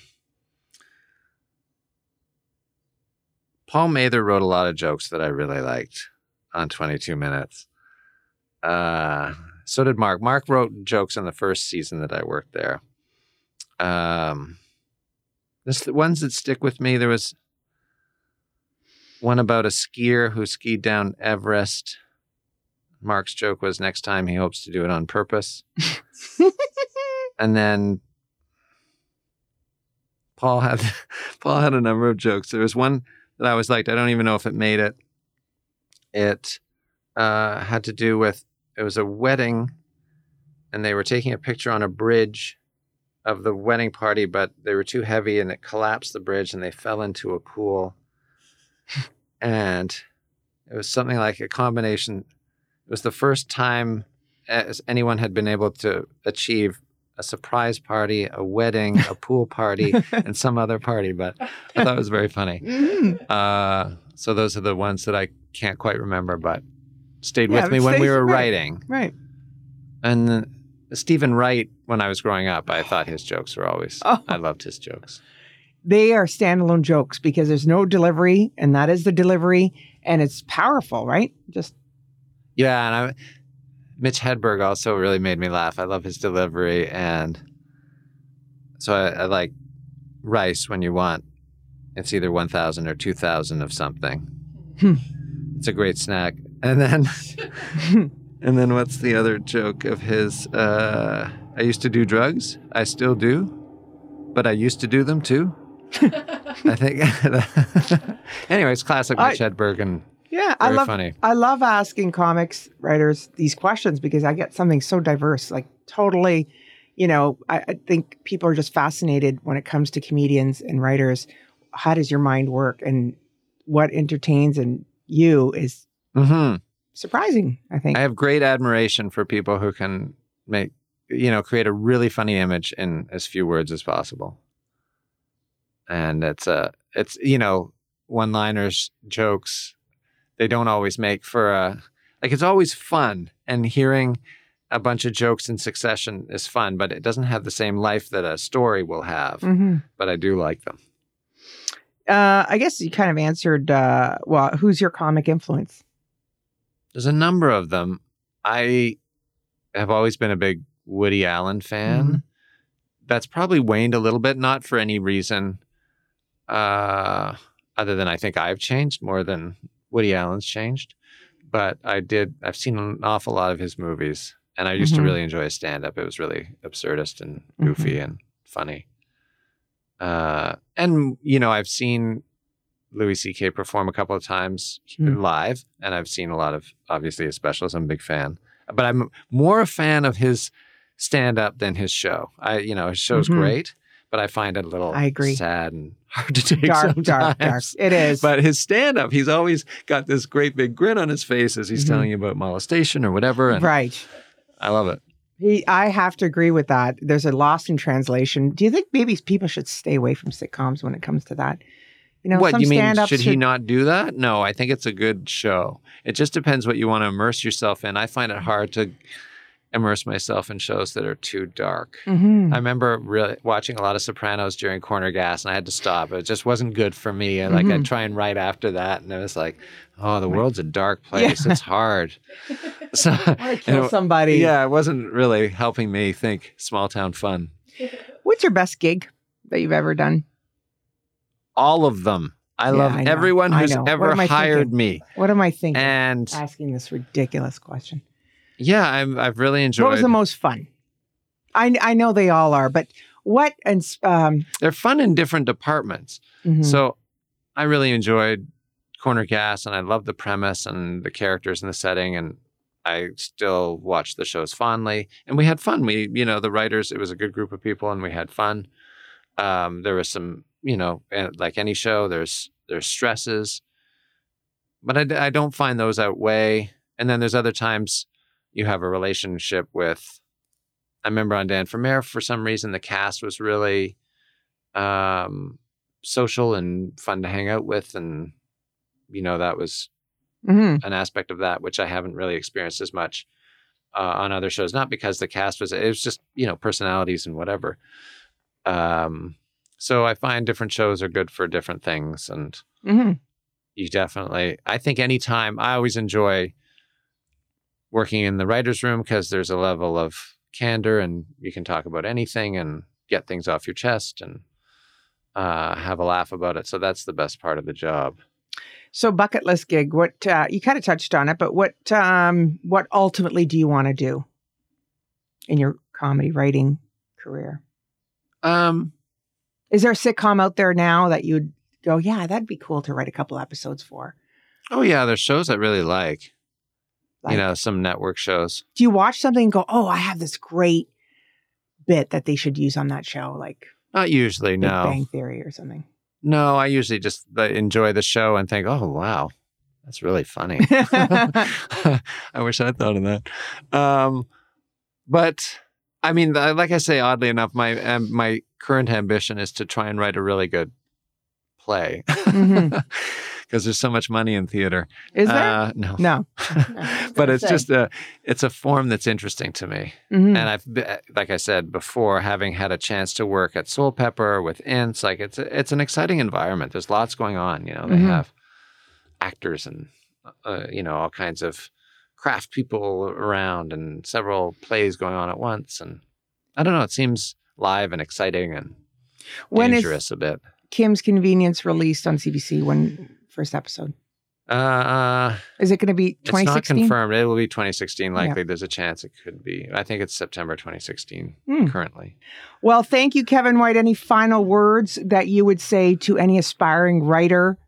Paul Mather wrote a lot of jokes that I really liked on 22 Minutes. Uh, so did Mark. Mark wrote jokes in the first season that I worked there. Um, this, the ones that stick with me, there was one about a skier who skied down Everest. Mark's joke was next time he hopes to do it on purpose. (laughs) and then Paul had (laughs) Paul had a number of jokes. There was one that I was like, I don't even know if it made it. It uh, had to do with it was a wedding, and they were taking a picture on a bridge of the wedding party, but they were too heavy and it collapsed the bridge and they fell into a pool. and it was something like a combination. It was the first time as anyone had been able to achieve a surprise party, a wedding, a pool party, (laughs) and some other party. But I thought it was very funny. (laughs) Mhm. Uh, so those are the ones that I can't quite remember, but stayed Yeah, with me when we were right. writing. Right. And then Steven Wright, when I was growing up, I thought his jokes were always. Oh. I loved his jokes. They are standalone jokes because there's no delivery, and that is the delivery, and it's powerful, right? Just Yeah, and I, Mitch Hedberg also really made me laugh. I love his delivery, and so I, I like rice when you want. It's either one thousand or two thousand of something. Hmm. It's a great snack. And then (laughs) and then what's the other joke of his uh I used to do drugs. I still do. But I used to do them too. (laughs) I think (laughs) anyways, classic I- Mitch Hedberg and Yeah, I love funny. I love asking comics writers these questions because I get something so diverse, like totally, you know, I, I think people are just fascinated when it comes to comedians and writers. How does your mind work and what entertains and you is Mhm. surprising, I think. I have great admiration for people who can make, you know, create a really funny image in as few words as possible. And it's uh it's you know, one-liners, jokes, they don't always make for a like it's always fun and hearing a bunch of jokes in succession is fun, but it doesn't have the same life that a story will have. hmm But I do like them. Uh, I guess you kind of answered. Uh, well, who's your comic influence? There's a number of them. I have always been a big Woody Allen fan. Mhm. That's probably waned a little bit, not for any reason uh, other than I think I've changed more than Woody Allen's changed. But I did, I've seen an awful lot of his movies, and I used Mhm. to really enjoy his stand up. It was really absurdist and goofy and funny. Uh, and, you know, I've seen Louis C.K. perform a couple of times Hmm. live, and I've seen a lot of obviously his specials. I'm a big fan, but I'm more a fan of his stand up than his show. I, you know, his show's Mhm. great, but I find it a little I agree. sad and (laughs) hard to take Dark, sometimes. dark, dark. It is. But his stand up, he's always got this great big grin on his face as he's Mhm. telling you about molestation or whatever. And right. I love it. He, I have to agree with that. There's a loss in translation. Do you think maybe people should stay away from sitcoms when it comes to that? You know, what some you mean? stand-ups Should he not do that? No, I think it's a good show. It just depends what you want to immerse yourself in. I find it hard to immerse myself in shows that are too dark. Mhm. I remember really watching a lot of Sopranos during Corner Gas, and I had to stop. It just wasn't good for me. And like Mhm. I'd try and write after that, and it was like, oh, the world's a dark (laughs) place. Yeah. It's hard. (laughs) So I kill it- somebody. yeah, it wasn't really helping me think small town fun. What's your best gig that you've ever done? All of them. I Yeah, love I everyone who's ever hired thinking? me. What am I thinking? And Asking this ridiculous question. Yeah, I'm, I've really enjoyed. What was the most fun? I I know they all are, but what and um They're fun in different departments. mhm. So I really enjoyed Corner Gas and I love the premise and the characters and the setting and I still watch the shows fondly and we had fun. We, you know, the writers, it was a good group of people and we had fun. Um, there was some, you know, like any show, there's there's stresses, but I, I don't find those outweigh. And then there's other times you have a relationship with. I remember on Dan for Mayor, for some reason, the cast was really um, social and fun to hang out with, and you know that was Mhm. an aspect of that which I haven't really experienced as much uh, on other shows. Not because the cast was, it was just you know personalities and whatever. Um, so I find different shows are good for different things, and Mhm. you definitely. I think anytime I always enjoy working in the writers' room because there's a level of candor and you can talk about anything and get things off your chest and uh, have a laugh about it. So that's the best part of the job. So bucket list gig. What uh, you kind of touched on it, but what um what ultimately do you want to do in your comedy writing career? Um, Is there a sitcom out there now that you'd go, yeah, that'd be cool to write a couple episodes for? oh yeah, there's shows I really like. Like- you know, some network shows. Do you watch something and go, oh, I have this great bit that they should use on that show, like Not usually, Big no. Bang Theory or something? No, I usually just uh, enjoy the show and think, oh wow, that's really funny. (laughs) (laughs) I wish I thought of that. Um, but I mean, like I say, oddly enough, my um, my current ambition is to try and write a really good play (laughs) because there's so much money in theater. Is there? Uh, no, no. (laughs) but it's just a it's a form that's interesting to me. Mhm. And I've, like I said before, having had a chance to work at Soulpepper with Ins, like it's a, it's an exciting environment. There's lots going on. You know, they Mhm. have actors and uh, you know all kinds of craft people around, and several plays going on at once. And I don't know, it seems live and exciting and When dangerous a bit. Kim's Convenience released on CBC? When first episode? Uh, Is it going to be it's not 2016? confirmed. It will be 2016. Likely, there's a chance it could be. I think it's September 2016 Hmm. currently. Well, thank you, Kevin White. Any final words that you would say to any aspiring writer?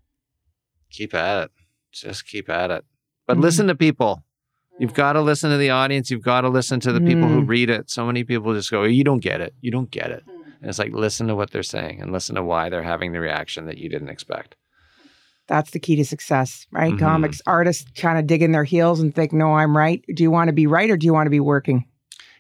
Keep at it. Just keep at it. But Mhm. listen to people. You've got to listen to the audience. You've got to listen to the people who Mm. read it. So many people just go, "You don't get it. You don't get it." And it's like listen to what they're saying and listen to why they're having the reaction that you didn't expect. That's the key to success, right? Mhm. Comics artists kind of dig in their heels and think, no, I'm right. Do you want to be right or do you want to be working?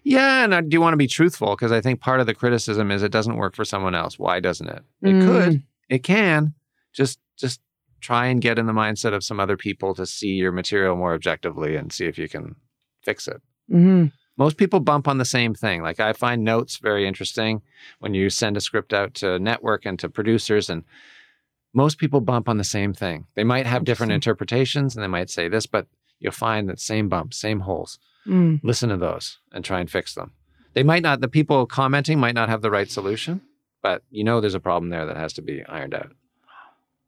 Yeah, and I do you want to be truthful because I think part of the criticism is it doesn't work for someone else. Why doesn't it? It Mm. could. It can. Just just try and get in the mindset of some other people to see your material more objectively and see if you can fix it. hmm Most people bump on the same thing. Like I find notes very interesting when you send a script out to network and to producers and most people bump on the same thing. They might have different interpretations and they might say this, but you'll find that same bumps, same holes Mm. listen to those and try and fix them. They might not, the people commenting might not have the right solution, but you know there's a problem there that has to be ironed out.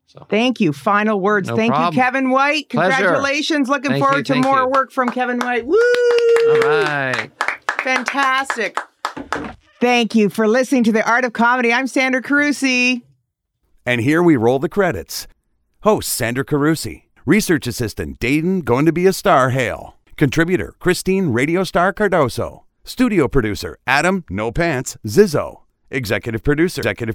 So Thank you. Final words. No thank problem. you, Kevin White. Pleasure. Congratulations. Looking Thank forward you, to more you. work from Kevin White. Woo! all right. Fantastic. Thank you for listening to The Art of Comedy. I'm Sandra Carusi. And here we roll the credits. Host Sandra Carusi. Research assistant Dayton going to be a star Hale. Contributor Christine Radio Star Cardoso. Studio producer Adam No Pants Zizzo. Executive producer Executive